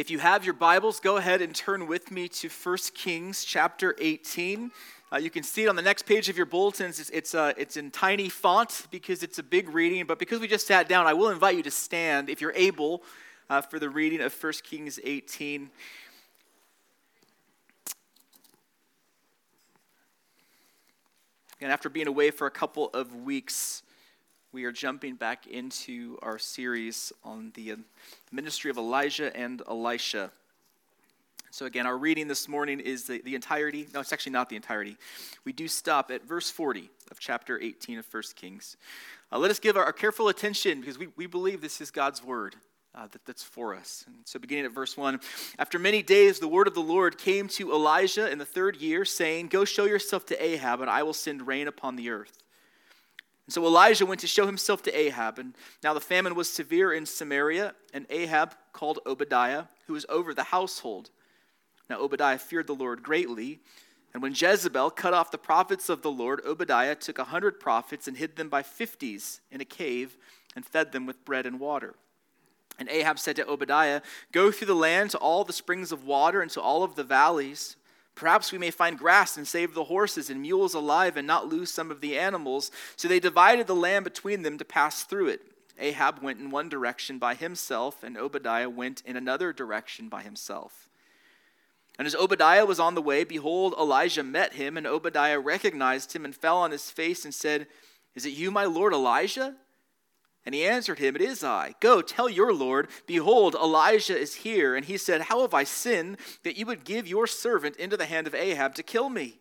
If you have your Bibles, go ahead and turn with me to 1 Kings chapter 18. Uh, you can see it on the next page of your bulletins. It's, it's, uh, it's in tiny font because it's a big reading, but because we just sat down, I will invite you to stand if you're able uh, for the reading of 1 Kings 18. And after being away for a couple of weeks, we are jumping back into our series on the uh, ministry of Elijah and Elisha. So, again, our reading this morning is the, the entirety. No, it's actually not the entirety. We do stop at verse 40 of chapter 18 of 1 Kings. Uh, let us give our, our, careful attention because we, we believe this is God's word. Uh, that, that's for us. And so, beginning at verse 1 After many days, the word of the Lord came to Elijah in the third year, saying, Go show yourself to Ahab, and I will send rain upon the earth. And so Elijah went to show himself to Ahab. And now the famine was severe in Samaria, and Ahab called Obadiah, who was over the household. Now Obadiah feared the Lord greatly. And when Jezebel cut off the prophets of the Lord, Obadiah took a hundred prophets and hid them by fifties in a cave and fed them with bread and water. And Ahab said to Obadiah, Go through the land to all the springs of water and to all of the valleys. Perhaps we may find grass and save the horses and mules alive and not lose some of the animals. So they divided the land between them to pass through it. Ahab went in one direction by himself, and Obadiah went in another direction by himself. And as Obadiah was on the way, behold, Elijah met him, and Obadiah recognized him and fell on his face and said, Is it you, my lord Elijah? And he answered him, It is I. Go, tell your Lord, Behold, Elijah is here. And he said, How have I sinned that you would give your servant into the hand of Ahab to kill me?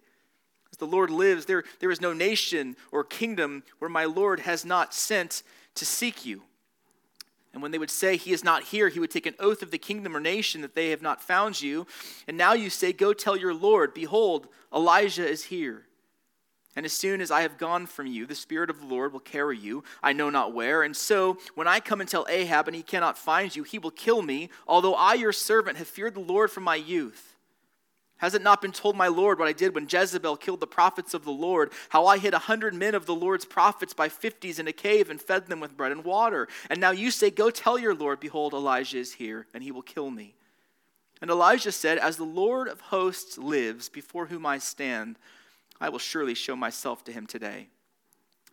As the Lord lives, there, there is no nation or kingdom where my Lord has not sent to seek you. And when they would say, He is not here, he would take an oath of the kingdom or nation that they have not found you. And now you say, Go tell your Lord, Behold, Elijah is here. And as soon as I have gone from you, the Spirit of the Lord will carry you, I know not where. And so, when I come and tell Ahab and he cannot find you, he will kill me, although I, your servant, have feared the Lord from my youth. Has it not been told my Lord what I did when Jezebel killed the prophets of the Lord, how I hid a hundred men of the Lord's prophets by fifties in a cave and fed them with bread and water? And now you say, Go tell your Lord, behold, Elijah is here, and he will kill me. And Elijah said, As the Lord of hosts lives, before whom I stand, I will surely show myself to him today.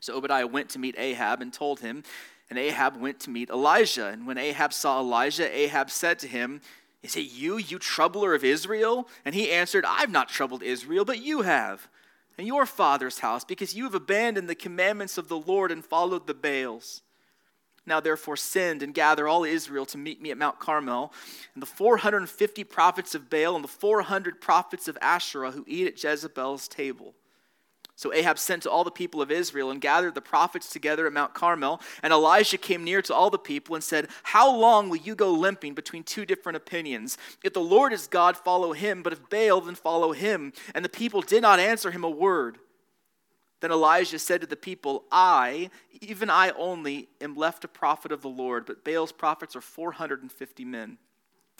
So Obadiah went to meet Ahab and told him, and Ahab went to meet Elijah. And when Ahab saw Elijah, Ahab said to him, Is it you, you troubler of Israel? And he answered, I've not troubled Israel, but you have, and your father's house, because you have abandoned the commandments of the Lord and followed the Baals. Now, therefore, send and gather all Israel to meet me at Mount Carmel, and the 450 prophets of Baal and the 400 prophets of Asherah who eat at Jezebel's table. So Ahab sent to all the people of Israel and gathered the prophets together at Mount Carmel. And Elijah came near to all the people and said, How long will you go limping between two different opinions? If the Lord is God, follow him, but if Baal, then follow him. And the people did not answer him a word. Then Elijah said to the people, I, even I only, am left a prophet of the Lord, but Baal's prophets are 450 men.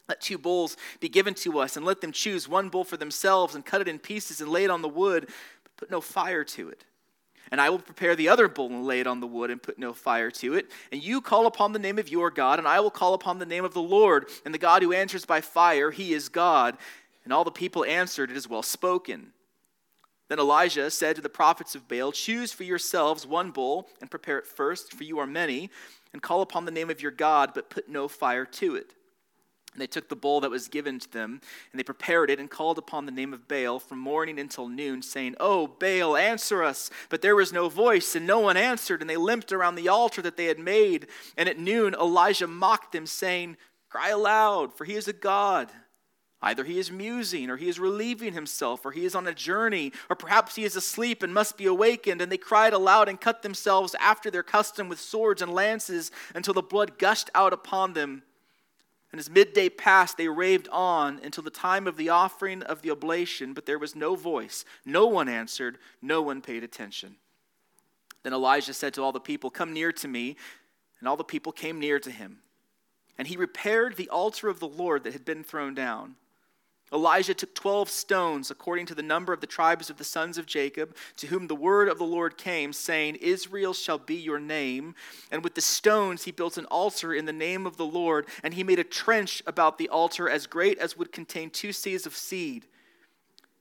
Let two bulls be given to us, and let them choose one bull for themselves, and cut it in pieces, and lay it on the wood, but put no fire to it. And I will prepare the other bull and lay it on the wood and put no fire to it. And you call upon the name of your God, and I will call upon the name of the Lord. And the God who answers by fire, he is God. And all the people answered, It is well spoken. Then Elijah said to the prophets of Baal, Choose for yourselves one bull and prepare it first, for you are many, and call upon the name of your God, but put no fire to it. And they took the bull that was given to them, and they prepared it and called upon the name of Baal from morning until noon, saying, Oh, Baal, answer us. But there was no voice, and no one answered, and they limped around the altar that they had made. And at noon, Elijah mocked them, saying, Cry aloud, for he is a God. Either he is musing, or he is relieving himself, or he is on a journey, or perhaps he is asleep and must be awakened. And they cried aloud and cut themselves after their custom with swords and lances until the blood gushed out upon them. And as midday passed, they raved on until the time of the offering of the oblation, but there was no voice. No one answered, no one paid attention. Then Elijah said to all the people, Come near to me. And all the people came near to him. And he repaired the altar of the Lord that had been thrown down. Elijah took 12 stones, according to the number of the tribes of the sons of Jacob, to whom the word of the Lord came, saying, Israel shall be your name. And with the stones he built an altar in the name of the Lord, and he made a trench about the altar as great as would contain two seahs of seed.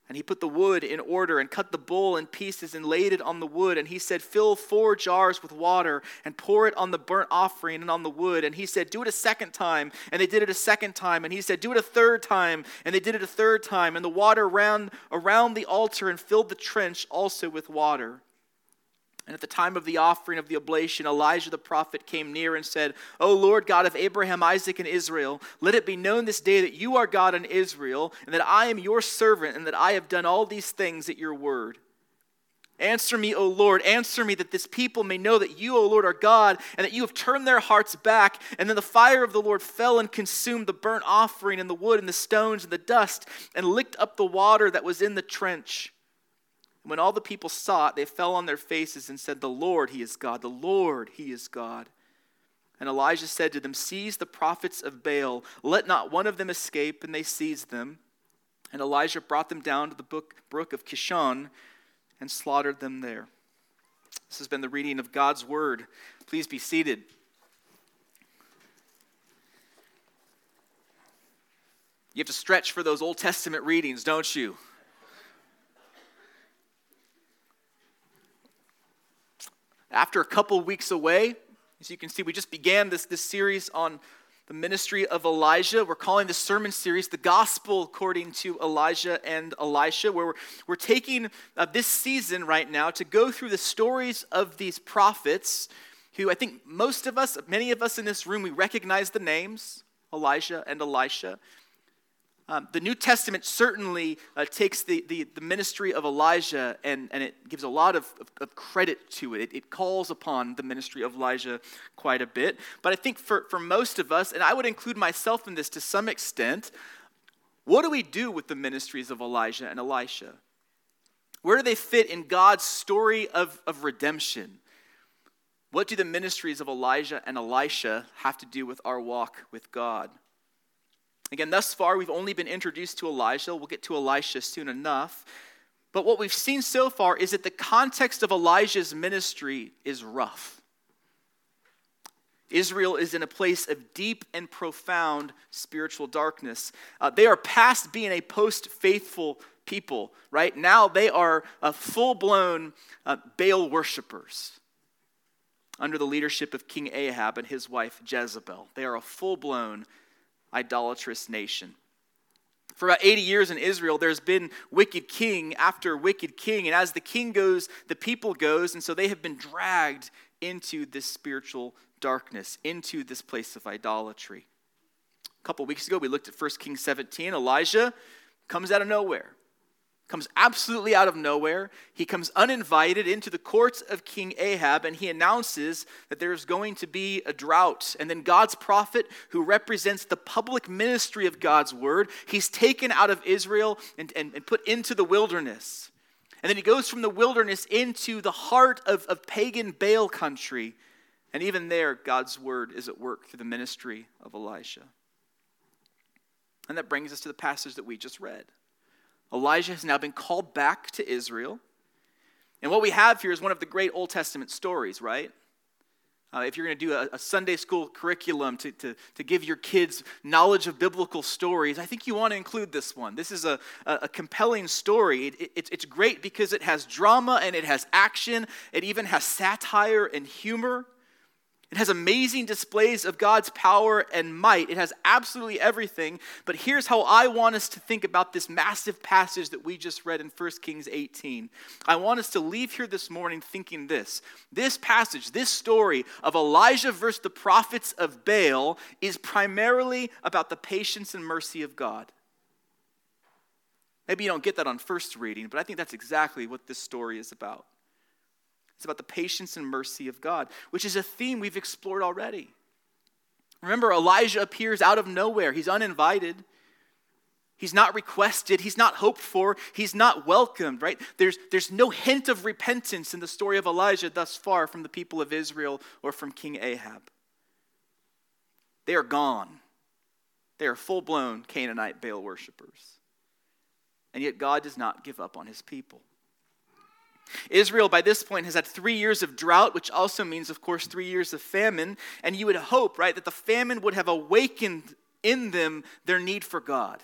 And he put the wood in order and cut the bull in pieces and laid it on the wood. And he said, Fill four jars with water and pour it on the burnt offering and on the wood. And he said, Do it a second time. And they did it a second time. And he said, Do it a third time. And they did it a third time. And the water ran around the altar and filled the trench also with water. And at the time of the offering of the oblation, Elijah the prophet came near and said, O Lord God of Abraham, Isaac, and Israel, let it be known this day that you are God in Israel, and that I am your servant, and that I have done all these things at your word. Answer me, O Lord, answer me, that this people may know that you, O Lord, are God, and that you have turned their hearts back. And then the fire of the Lord fell and consumed the burnt offering, and the wood, and the stones, and the dust, and licked up the water that was in the trench. When all the people saw it, they fell on their faces and said, The Lord, He is God. The Lord, He is God. And Elijah said to them, Seize the prophets of Baal. Let not one of them escape. And they seized them. And Elijah brought them down to the brook of Kishon and slaughtered them there. This has been the reading of God's word. Please be seated. You have to stretch for those Old Testament readings, don't you? After a couple weeks away, as you can see, we just began this, this series on the ministry of Elijah. We're calling this sermon series The Gospel According to Elijah and Elisha, where we're, we're taking uh, this season right now to go through the stories of these prophets who I think most of us, many of us in this room, we recognize the names Elijah and Elisha. Um, the New Testament certainly uh, takes the, the, the, ministry of Elijah and, and it gives a lot of, of, of credit to it. it. it. calls upon the ministry of Elijah quite a bit. But I think for, for most of us, and I would include myself in this to some extent, what do we do with the ministries of Elijah and Elisha? Where do they fit in God's story of, of redemption? What do the ministries of Elijah and Elisha have to do with our walk with God? Again, thus far, we've only been introduced to Elijah. We'll get to Elisha soon enough. But what we've seen so far is that the context of Elijah's ministry is rough. Israel is in a place of deep and profound spiritual darkness. Uh, they are past being a post faithful people, right? Now they are uh, full blown uh, Baal worshippers under the leadership of King Ahab and his wife Jezebel. They are a full blown idolatrous nation. For about 80 years in Israel, there's been wicked king after wicked king. And as the king goes, the people goes. And so they have been dragged into this spiritual darkness, into this place of idolatry. A couple weeks ago, we looked at 1 Kings 17. Elijah comes out of nowhere comes absolutely out of nowhere. He comes uninvited into the courts of King Ahab and he announces that there's going to be a drought. And then God's prophet, who represents the public ministry of God's word, he's taken out of Israel and, and, and put into the wilderness. And then he goes from the wilderness into the heart of, of pagan Baal country. And even there, God's word is at work through the ministry of Elisha. And that brings us to the passage that we just read. Elijah has now been called back to Israel. And what we have here is one of the great Old Testament stories, right? Uh, if you're going to do a, a, Sunday school curriculum to, to, to give your kids knowledge of biblical stories, I think you want to include this one. This is a, a, a compelling story. It, it, it's great because it has drama and it has action, it even has satire and humor. It has amazing displays of God's power and might. It has absolutely everything. But here's how I want us to think about this massive passage that we just read in 1 Kings 18. I want us to leave here this morning thinking this this passage, this story of Elijah versus the prophets of Baal, is primarily about the patience and mercy of God. Maybe you don't get that on first reading, but I think that's exactly what this story is about. It's about the patience and mercy of God, which is a theme we've explored already. Remember, Elijah appears out of nowhere. He's uninvited. He's not requested. He's not hoped for. He's not welcomed, right? There's, there's no hint of repentance in the story of Elijah thus far from the people of Israel or from King Ahab. They are gone. They are full blown Canaanite Baal worshippers. and yet God does not give up on his people. Israel, by this point, has had three years of drought, which also means, of course, three years of famine. And you would hope, right, that the famine would have awakened in them their need for God.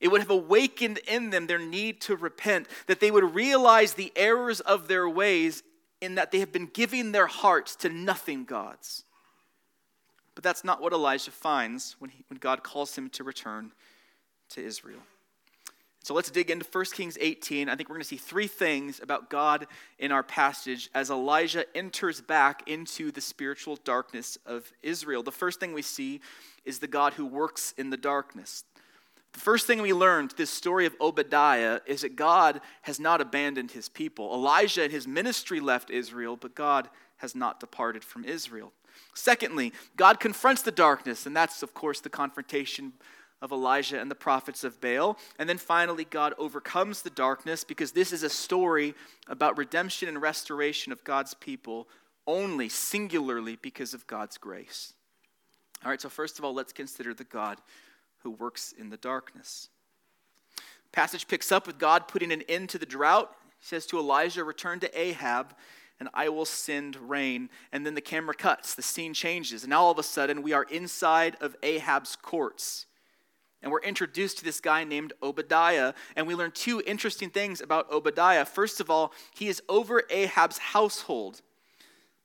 It would have awakened in them their need to repent, that they would realize the errors of their ways in that they have been giving their hearts to nothing gods. But that's not what Elijah finds when, he, when God calls him to return to Israel. So let's dig into 1 Kings 18. I think we're going to see three things about God in our passage as Elijah enters back into the spiritual darkness of Israel. The first thing we see is the God who works in the darkness. The first thing we learned this story of Obadiah is that God has not abandoned his people. Elijah and his ministry left Israel, but God has not departed from Israel. Secondly, God confronts the darkness, and that's, of course, the confrontation of Elijah and the prophets of Baal. And then finally, God overcomes the darkness because this is a story about redemption and restoration of God's people only, singularly, because of God's grace. All right, so first of all, let's consider the God who works in the darkness. Passage picks up with God putting an end to the drought. He says to Elijah, Return to Ahab and I will send rain. And then the camera cuts, the scene changes, and now all of a sudden we are inside of Ahab's courts. And we're introduced to this guy named Obadiah, and we learn two interesting things about Obadiah. First of all, he is over Ahab's household.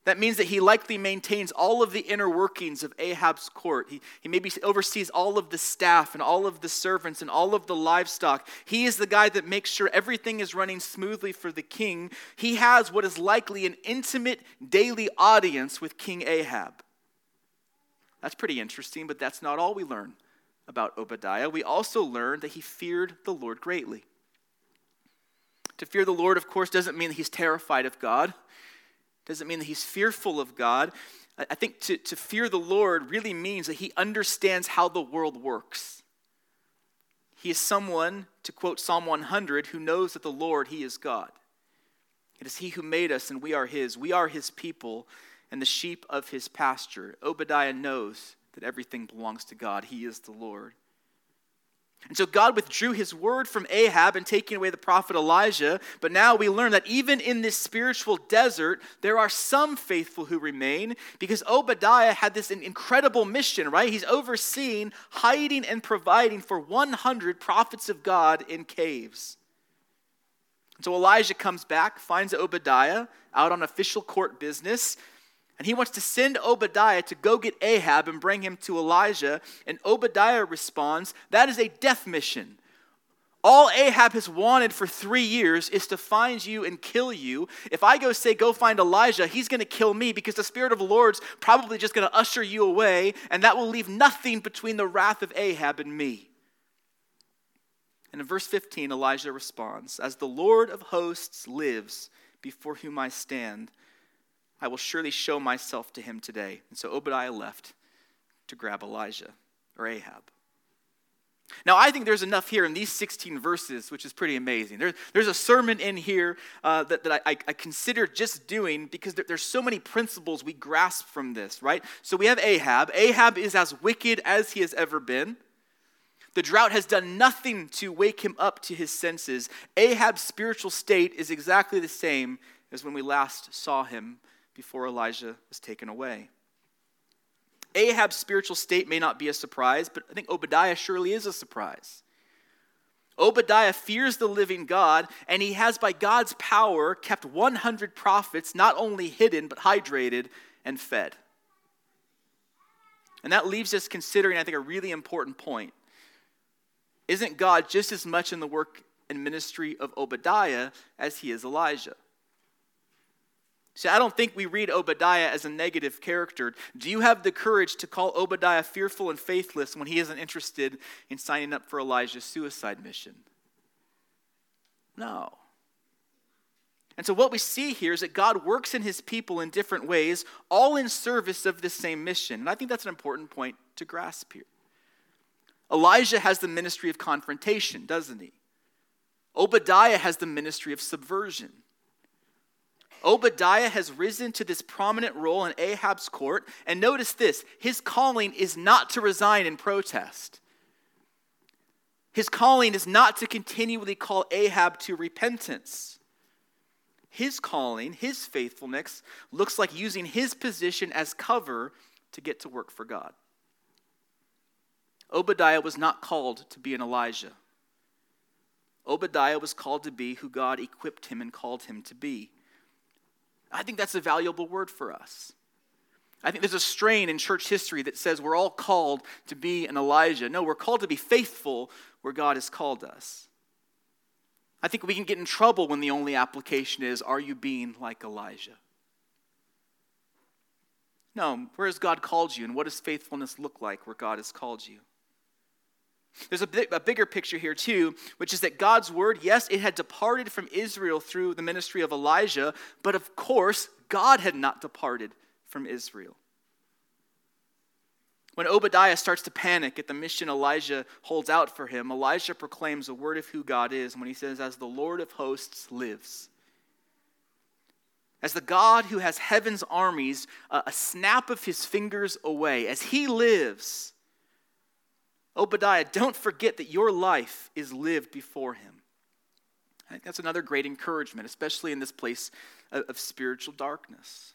That means that he likely maintains all of the inner workings of Ahab's court. He, he maybe oversees all of the staff and all of the servants and all of the livestock. He is the guy that makes sure everything is running smoothly for the king. He has what is likely an intimate daily audience with King Ahab. That's pretty interesting, but that's not all we learn about Obadiah. We also learn that he feared the Lord greatly. To fear the Lord, of course, doesn't mean that he's terrified of God doesn't mean that he's fearful of God. I think to, to fear the Lord really means that he understands how the world works. He is someone, to quote Psalm 100, who knows that the Lord, he is God. It is he who made us, and we are his. We are his people and the sheep of his pasture. Obadiah knows that everything belongs to God, he is the Lord. And so God withdrew his word from Ahab and taking away the prophet Elijah. But now we learn that even in this spiritual desert, there are some faithful who remain because Obadiah had this incredible mission, right? He's overseeing, hiding, and providing for 100 prophets of God in caves. And so Elijah comes back, finds Obadiah out on official court business, and he wants to send Obadiah to go get Ahab and bring him to Elijah. And Obadiah responds, That is a death mission. All Ahab has wanted for three years is to find you and kill you. If I go say, Go find Elijah, he's going to kill me because the Spirit of the Lord's probably just going to usher you away, and that will leave nothing between the wrath of Ahab and me. And in verse 15, Elijah responds, As the Lord of hosts lives, before whom I stand, I will surely show myself to him today. And so Obadiah left to grab Elijah or Ahab. Now, I think there's enough here in these 16 verses, which is pretty amazing. There, there's a sermon in here uh, that, that I, I, consider just doing because there, there's so many principles we grasp from this, right? So we have Ahab. Ahab is as wicked as he has ever been. The drought has done nothing to wake him up to his senses. Ahab's spiritual state is exactly the same as when we last saw him before Elijah was taken away. Ahab's spiritual state may not be a surprise, but I think Obadiah surely is a surprise. Obadiah fears the living God, and he has, by God's power, kept 100 prophets not only hidden, but hydrated and fed. And that leaves us considering, I think, a really important point. Isn't God just as much in the work and ministry of Obadiah as he is Elijah? See, I don't think we read Obadiah as a negative character. Do you have the courage to call Obadiah fearful and faithless when he isn't interested in signing up for Elijah's suicide mission? No. And so, what we see here is that God works in his people in different ways, all in service of the same mission. And I think that's an important point to grasp here. Elijah has the ministry of confrontation, doesn't he? Obadiah has the ministry of subversion. Obadiah has risen to this prominent role in Ahab's court. And notice this his calling is not to resign in protest. His calling is not to continually call Ahab to repentance. His calling, his faithfulness, looks like using his position as cover to get to work for God. Obadiah was not called to be an Elijah. Obadiah was called to be who God equipped him and called him to be. I think that's a valuable word for us. I think there's a strain in church history that says we're all called to be an Elijah. No, we're called to be faithful where God has called us. I think we can get in trouble when the only application is, are you being like Elijah? No, where has God called you, and what does faithfulness look like where God has called you? There's a, a bigger picture here, too, which is that God's word, yes, it had departed from Israel through the ministry of Elijah, but of course, God had not departed from Israel. When Obadiah starts to panic at the mission Elijah holds out for him, Elijah proclaims a word of who God is when he says, As the Lord of hosts lives. As the God who has heaven's armies a snap of his fingers away, as he lives, Obadiah, don't forget that your life is lived before him. I think that's another great encouragement, especially in this place of, of spiritual darkness.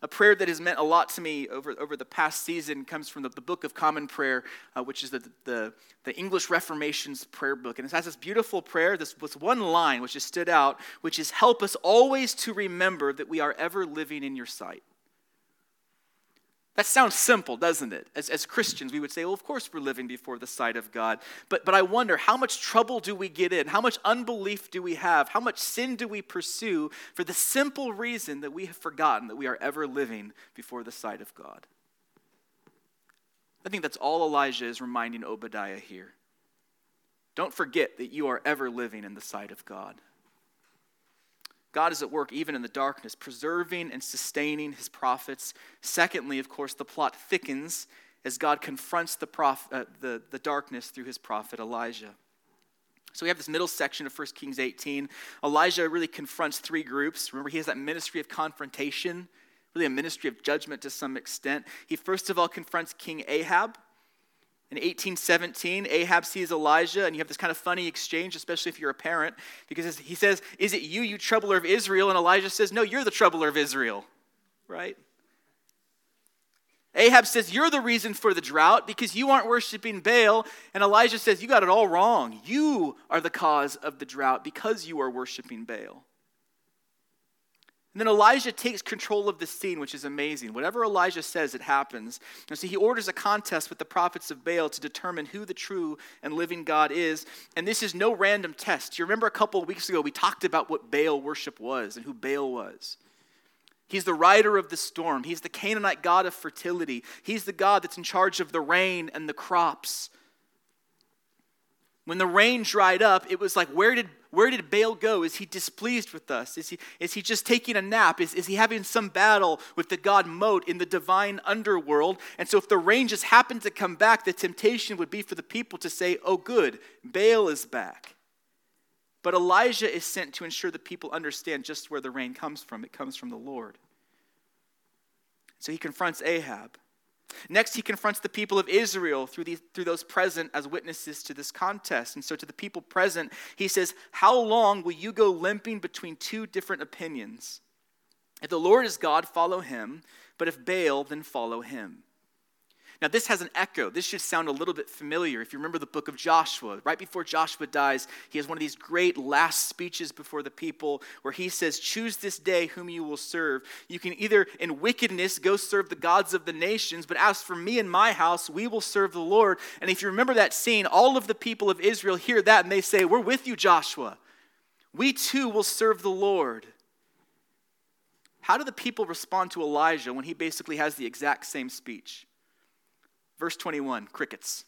A prayer that has meant a lot to me over, over the past season comes from the, the Book of Common Prayer, uh, which is the, the, the, English Reformation's prayer book. And it has this beautiful prayer, this was one line which has stood out, which is help us always to remember that we are ever living in your sight. That sounds simple, doesn't it? As, as Christians, we would say, well, of course we're living before the sight of God. But, but I wonder, how much trouble do we get in? How much unbelief do we have? How much sin do we pursue for the simple reason that we have forgotten that we are ever living before the sight of God? I think that's all Elijah is reminding Obadiah here. Don't forget that you are ever living in the sight of God. God is at work even in the darkness, preserving and sustaining his prophets. Secondly, of course, the plot thickens as God confronts the, prof, uh, the, the darkness through his prophet Elijah. So we have this middle section of 1 Kings 18. Elijah really confronts three groups. Remember, he has that ministry of confrontation, really a ministry of judgment to some extent. He first of all confronts King Ahab. In 1817, Ahab sees Elijah, and you have this kind of funny exchange, especially if you're a parent, because he says, Is it you, you troubler of Israel? And Elijah says, No, you're the troubler of Israel, right? Ahab says, You're the reason for the drought because you aren't worshiping Baal. And Elijah says, You got it all wrong. You are the cause of the drought because you are worshiping Baal. And then Elijah takes control of the scene, which is amazing. Whatever Elijah says, it happens. And so he orders a contest with the prophets of Baal to determine who the true and living God is. And this is no random test. You remember a couple weeks ago, we talked about what Baal worship was and who Baal was. He's the rider of the storm. He's the Canaanite god of fertility. He's the God that's in charge of the rain and the crops. When the rain dried up, it was like, where did, where did Baal go? Is he displeased with us? Is he, is he just taking a nap? Is, is he having some battle with the god Mot in the divine underworld? And so, if the rain just happened to come back, the temptation would be for the people to say, oh, good, Baal is back. But Elijah is sent to ensure the people understand just where the rain comes from. It comes from the Lord. So he confronts Ahab. Next, he confronts the people of Israel through, these, through those present as witnesses to this contest. And so, to the people present, he says, How long will you go limping between two different opinions? If the Lord is God, follow him, but if Baal, then follow him. Now, this has an echo. This should sound a little bit familiar. If you remember the book of Joshua, right before Joshua dies, he has one of these great last speeches before the people where he says, Choose this day whom you will serve. You can either in wickedness go serve the gods of the nations, but as for me and my house, we will serve the Lord. And if you remember that scene, all of the people of Israel hear that and they say, We're with you, Joshua. We too will serve the Lord. How do the people respond to Elijah when he basically has the exact same speech? Verse 21 crickets.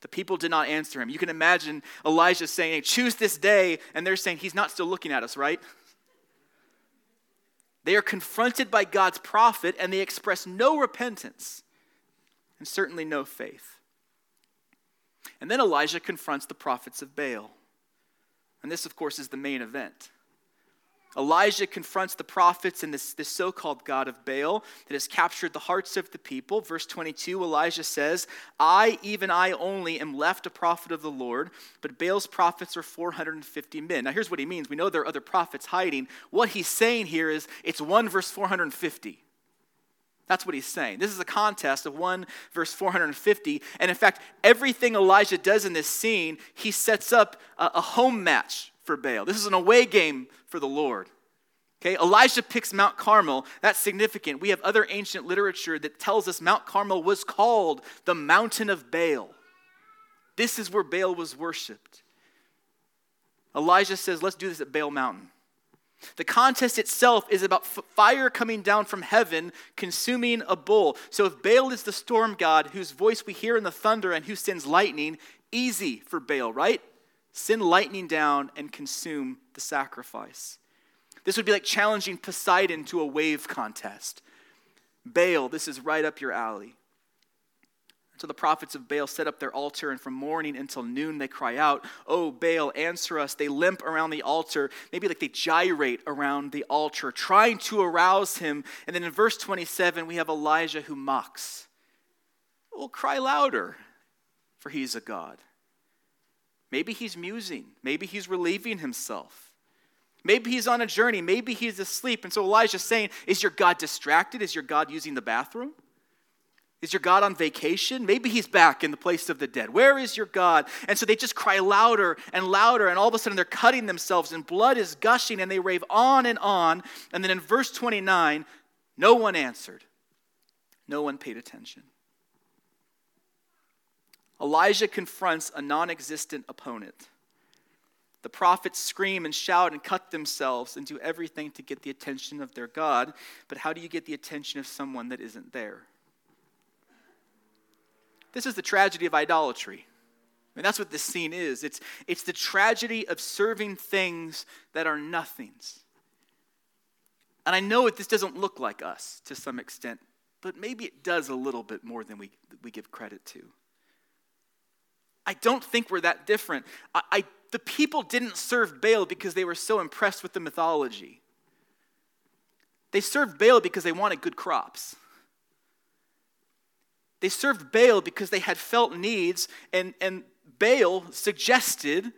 The people did not answer him. You can imagine Elijah saying, hey, Choose this day, and they're saying, He's not still looking at us, right? They are confronted by God's prophet, and they express no repentance and certainly no faith. And then Elijah confronts the prophets of Baal. And this, of course, is the main event. Elijah confronts the prophets and this, this so called God of Baal that has captured the hearts of the people. Verse 22, Elijah says, I, even I only, am left a prophet of the Lord, but Baal's prophets are 450 men. Now, here's what he means. We know there are other prophets hiding. What he's saying here is it's 1 verse 450. That's what he's saying. This is a contest of 1 verse 450. And in fact, everything Elijah does in this scene, he sets up a, a home match for Baal. This is an away game for the Lord. Okay, Elijah picks Mount Carmel. That's significant. We have other ancient literature that tells us Mount Carmel was called the mountain of Baal. This is where Baal was worshiped. Elijah says, Let's do this at Baal Mountain. The contest itself is about f- fire coming down from heaven, consuming a bull. So, if Baal is the storm god whose voice we hear in the thunder and who sends lightning, easy for Baal, right? Send lightning down and consume the sacrifice. This would be like challenging Poseidon to a wave contest. Baal, this is right up your alley. So the prophets of Baal set up their altar, and from morning until noon they cry out, Oh, Baal, answer us. They limp around the altar, maybe like they gyrate around the altar, trying to arouse him. And then in verse 27, we have Elijah who mocks. Well, cry louder, for he's a God. Maybe he's musing. Maybe he's relieving himself. Maybe he's on a journey. Maybe he's asleep. And so Elijah's saying, Is your God distracted? Is your God using the bathroom? Is your God on vacation? Maybe he's back in the place of the dead. Where is your God? And so they just cry louder and louder, and all of a sudden they're cutting themselves, and blood is gushing, and they rave on and on. And then in verse 29, no one answered, no one paid attention. Elijah confronts a non existent opponent. The prophets scream and shout and cut themselves and do everything to get the attention of their God. But how do you get the attention of someone that isn't there? This is the tragedy of idolatry. Mean, that's what this scene is. It's, it's the tragedy of serving things that are nothings. And I know that this doesn't look like us to some extent, but maybe it does a little bit more than we, we give credit to. I don't think we're that different. I, I, the people didn't serve Baal because they were so impressed with the mythology. They served Baal because they wanted good crops. They served Baal because they had felt needs, and, and Baal suggested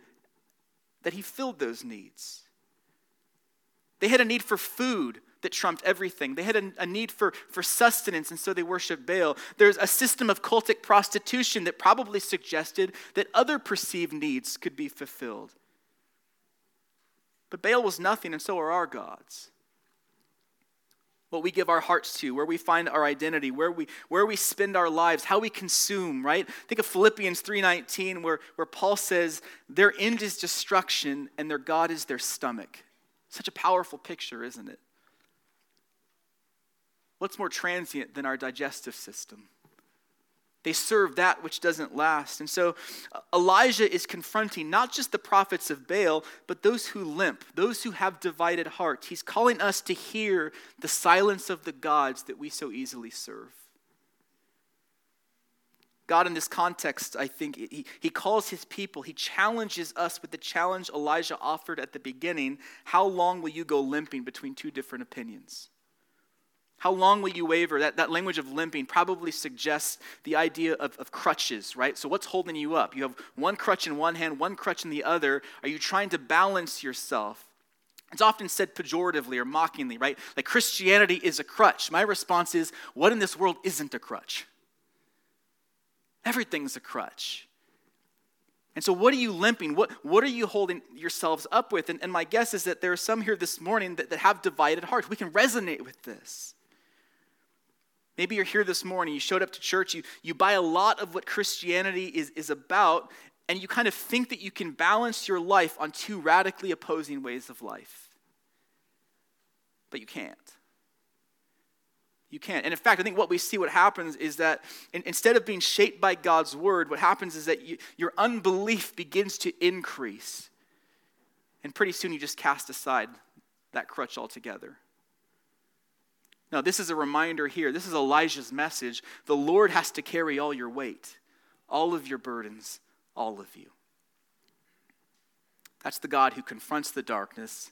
that he filled those needs. They had a need for food that trumped everything. They had a, a, need for, for sustenance, and so they worshiped Baal. There's a system of cultic prostitution that probably suggested that other perceived needs could be fulfilled. But Baal was nothing, and so are our gods. What we give our hearts to, where we find our identity, where we, where we spend our lives, how we consume, right? Think of Philippians 3.19 where, where Paul says, their end is destruction and their God is their stomach. Such a powerful picture, isn't it? What's more transient than our digestive system? They serve that which doesn't last. And so uh, Elijah is confronting not just the prophets of Baal, but those who limp, those who have divided hearts. He's calling us to hear the silence of the gods that we so easily serve. God, in this context, I think he, he calls his people, he challenges us with the challenge Elijah offered at the beginning How long will you go limping between two different opinions? How long will you waver? That, that language of limping probably suggests the idea of, of crutches, right? So, what's holding you up? You have one crutch in one hand, one crutch in the other. Are you trying to balance yourself? It's often said pejoratively or mockingly, right? Like Christianity is a crutch. My response is, what in this world isn't a crutch? Everything's a crutch. And so, what are you limping? What, what are you holding yourselves up with? And, and my guess is that there are some here this morning that, that have divided hearts. We can resonate with this. Maybe you're here this morning, you showed up to church, you, you buy a lot of what Christianity is, is about, and you kind of think that you can balance your life on two radically opposing ways of life. But you can't. You can't. And in fact, I think what we see what happens is that in, instead of being shaped by God's word, what happens is that you, your unbelief begins to increase. And pretty soon you just cast aside that crutch altogether. Now, this is a reminder here. This is Elijah's message. The Lord has to carry all your weight, all of your burdens, all of you. That's the God who confronts the darkness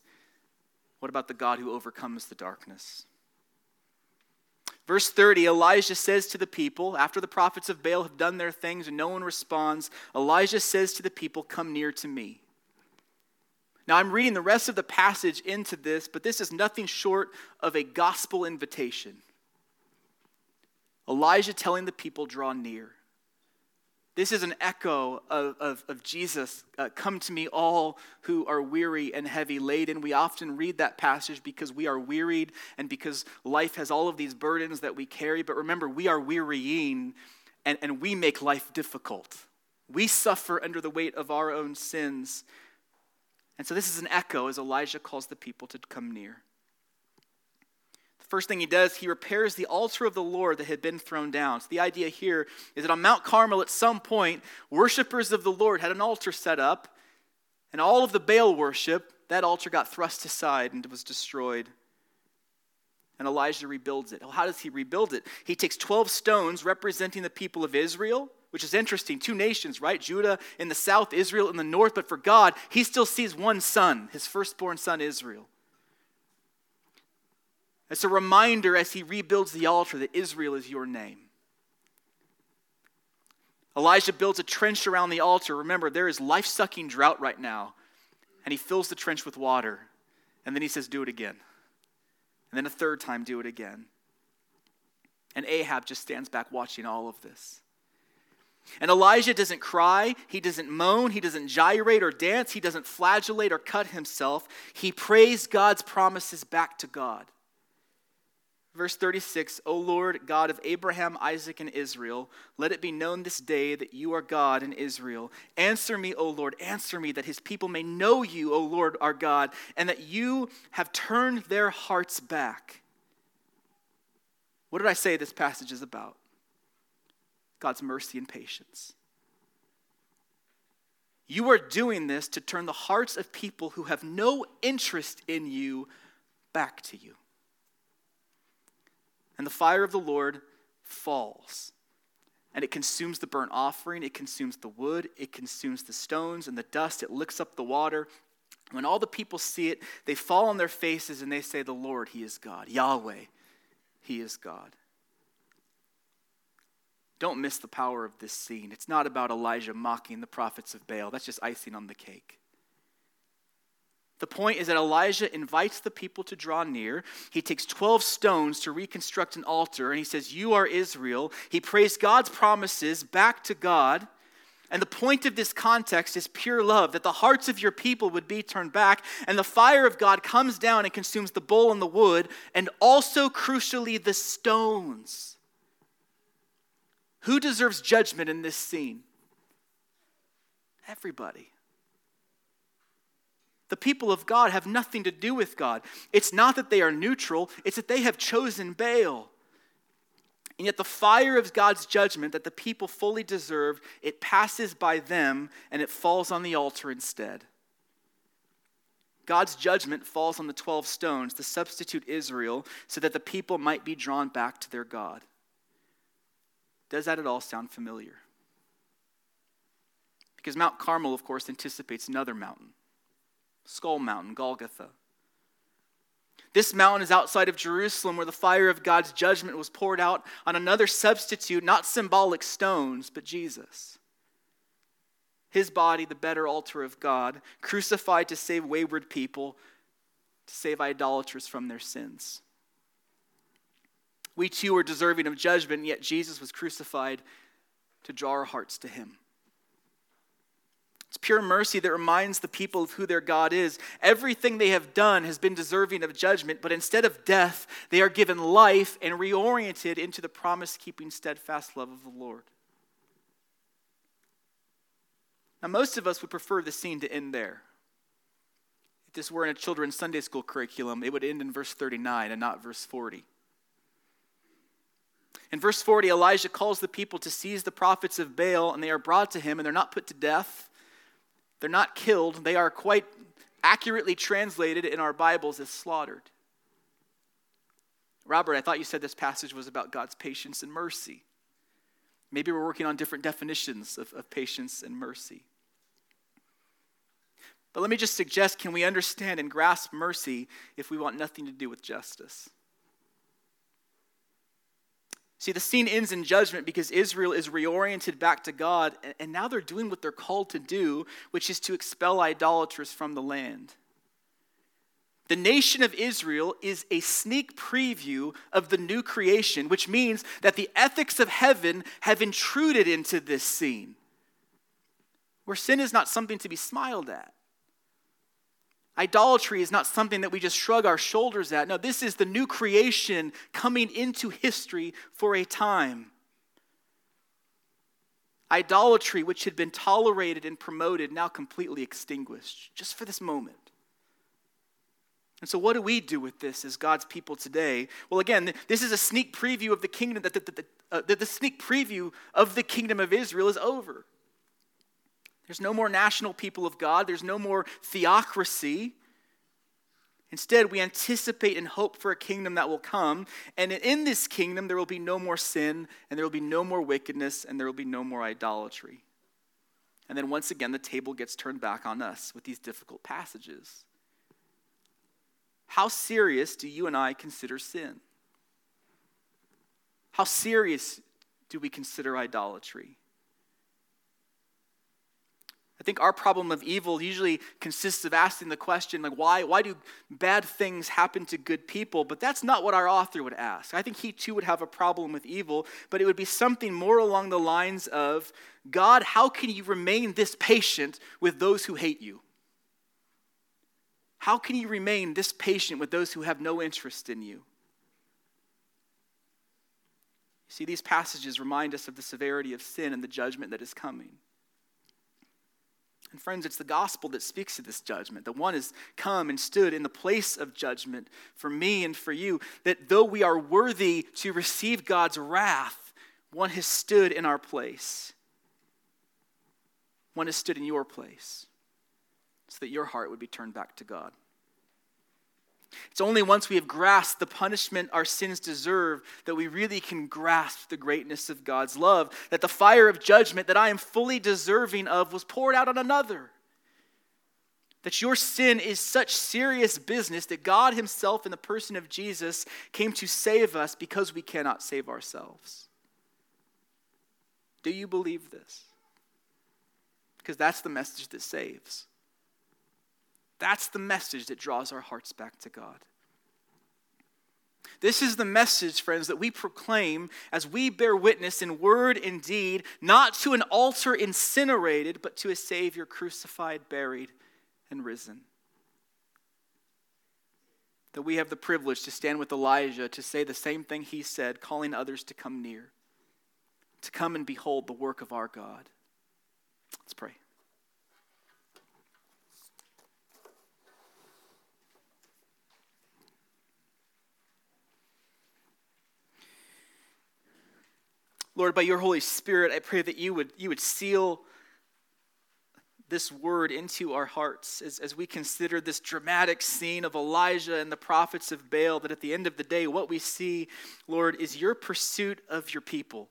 What about the God who overcomes the darkness? Verse 30, Elijah says to the people, after the prophets of Baal have done their things and no one responds, Elijah says to the people, Come near to me. Now, I'm reading the rest of the passage into this, but this is nothing short of a gospel invitation. Elijah telling the people, Draw near. This is an echo of, of, of Jesus. Uh, Come to me, all who are weary and heavy laden. We often read that passage because we are wearied and because life has all of these burdens that we carry. But remember, we are wearying and, and we make life difficult. We suffer under the weight of our own sins. And so this is an echo as Elijah calls the people to come near. The First thing he does, he repairs the altar of the Lord that had been thrown down. So the idea here is that on Mount Carmel, at some point, worshipers of the Lord had an altar set up, and all of the Baal worship, that altar got thrust aside and was destroyed. And Elijah rebuilds it. Well, how does he rebuild it? He takes 12 stones representing the people of Israel, which is interesting. Two nations, right? Judah in the south, Israel in the north. But for God, he still sees one son, his firstborn son, Israel. It's a reminder as he rebuilds the altar that Israel is your name. Elijah builds a trench around the altar. Remember, there is life sucking drought right now. And he fills the trench with water. And then he says, Do it again. And then a third time, do it again. And Ahab just stands back watching all of this. And Elijah doesn't cry, he doesn't moan, he doesn't gyrate or dance, he doesn't flagellate or cut himself. He prays God's promises back to God. Verse 36 O Lord, God of Abraham, Isaac, and Israel, let it be known this day that you are God in Israel. Answer me, O Lord, answer me, that his people may know you, O Lord our God, and that you have turned their hearts back. What did I say this passage is about? God's mercy and patience. You are doing this to turn the hearts of people who have no interest in you back to you and the fire of the Lord falls. And it consumes the burnt offering, it consumes the wood, it consumes the stones and the dust, it licks up the water. When all the people see it, they fall on their faces and they say, The Lord, He is God. Yahweh, He is God. Don't miss the power of this scene. It's not about Elijah mocking the prophets of Baal, that's just icing on the cake. The point is that Elijah invites the people to draw near. He takes 12 stones to reconstruct an altar, and he says, You are Israel. He prays God's promises back to God. And the point of this context is pure love, that the hearts of your people would be turned back, and the fire of God comes down and consumes the bowl and the wood, and also, crucially, the stones. Who deserves judgment in this scene? Everybody. The people of God have nothing to do with God. It's not that they are neutral, it's that they have chosen Baal. And yet, the fire of God's judgment that the people fully deserved, it passes by them and it falls on the altar instead. God's judgment falls on the 12 stones to substitute Israel so that the people might be drawn back to their God. Does that at all sound familiar? Because Mount Carmel, of course, anticipates another mountain. Skull Mountain, Golgotha. This mountain is outside of Jerusalem where the fire of God's judgment was poured out on another substitute, not symbolic stones, but Jesus. His body, the better altar of God, crucified to save wayward people, to save idolaters from their sins. We too are deserving of judgment, yet Jesus was crucified to draw our hearts to Him. It's pure mercy that reminds the people of who their God is. Everything they have done has been deserving of judgment, but instead of death, they are given life and reoriented into the promise keeping, steadfast love of the Lord. Now, most of us would prefer the scene to end there. If this were in a children's Sunday school curriculum, it would end in verse 39 and not verse 40. In verse 40, Elijah calls the people to seize the prophets of Baal, and they are brought to him, and they're not put to death. They're not killed, they are quite accurately translated in our Bibles as slaughtered. Robert, I thought you said this passage was about God's patience and mercy. Maybe we're working on different definitions of, of patience and mercy. But let me just suggest can we understand and grasp mercy if we want nothing to do with justice? See, the scene ends in judgment because Israel is reoriented back to God, and now they're doing what they're called to do, which is to expel idolaters from the land. The nation of Israel is a sneak preview of the new creation, which means that the ethics of heaven have intruded into this scene, where sin is not something to be smiled at. Idolatry is not something that we just shrug our shoulders at. No, this is the new creation coming into history for a time. Idolatry, which had been tolerated and promoted, now completely extinguished, just for this moment. And so, what do we do with this as God's people today? Well, again, this is a sneak preview of the kingdom, that the, the, the, uh, the sneak preview of the kingdom of Israel is over. There's no more national people of God, there's no more theocracy. Instead, we anticipate and hope for a kingdom that will come. And in this kingdom, there will be no more sin, and there will be no more wickedness, and there will be no more idolatry. And then once again, the table gets turned back on us with these difficult passages. How serious do you and I consider sin? How serious do we consider idolatry? I think our problem of evil usually consists of asking the question, like, why, why do bad things happen to good people? But that's not what our author would ask. I think he too would have a problem with evil, but it would be something more along the lines of, God, how can you remain this patient with those who hate you? How can you remain this patient with those who have no interest in you? See, these passages remind us of the severity of sin and the judgment that is coming. And friends, it's the gospel that speaks to this judgment. The one has come and stood in the place of judgment for me and for you. That though we are worthy to receive God's wrath, one has stood in our place. One has stood in your place so that your heart would be turned back to God. It's only once we have grasped the punishment our sins deserve that we really can grasp the greatness of God's love. That the fire of judgment that I am fully deserving of was poured out on another. That your sin is such serious business that God Himself, in the person of Jesus, came to save us because we cannot save ourselves. Do you believe this? Because that's the message that saves. That's the message that draws our hearts back to God. This is the message, friends, that we proclaim as we bear witness in word and deed, not to an altar incinerated, but to a Savior crucified, buried, and risen. That we have the privilege to stand with Elijah to say the same thing he said, calling others to come near, to come and behold the work of our God. Let's pray. Lord, by your Holy Spirit, I pray that you would, you would seal this word into our hearts as, as we consider this dramatic scene of Elijah and the prophets of Baal, that at the end of the day, what we see, Lord, is your pursuit of your people.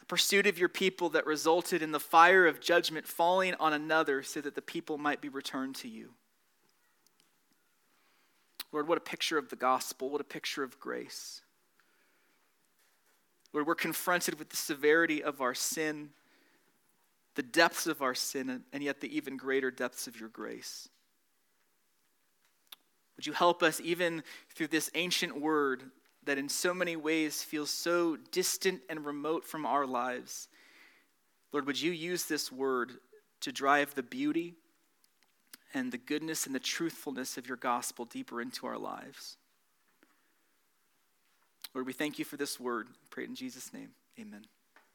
A pursuit of your people that resulted in the fire of judgment falling on another so that the people might be returned to you. Lord, what a picture of the gospel, what a picture of grace. Lord, we're confronted with the severity of our sin, the depths of our sin, and yet the even greater depths of your grace. Would you help us, even through this ancient word that in so many ways feels so distant and remote from our lives? Lord, would you use this word to drive the beauty and the goodness and the truthfulness of your gospel deeper into our lives? Lord, we thank you for this word. Pray in Jesus' name. Amen.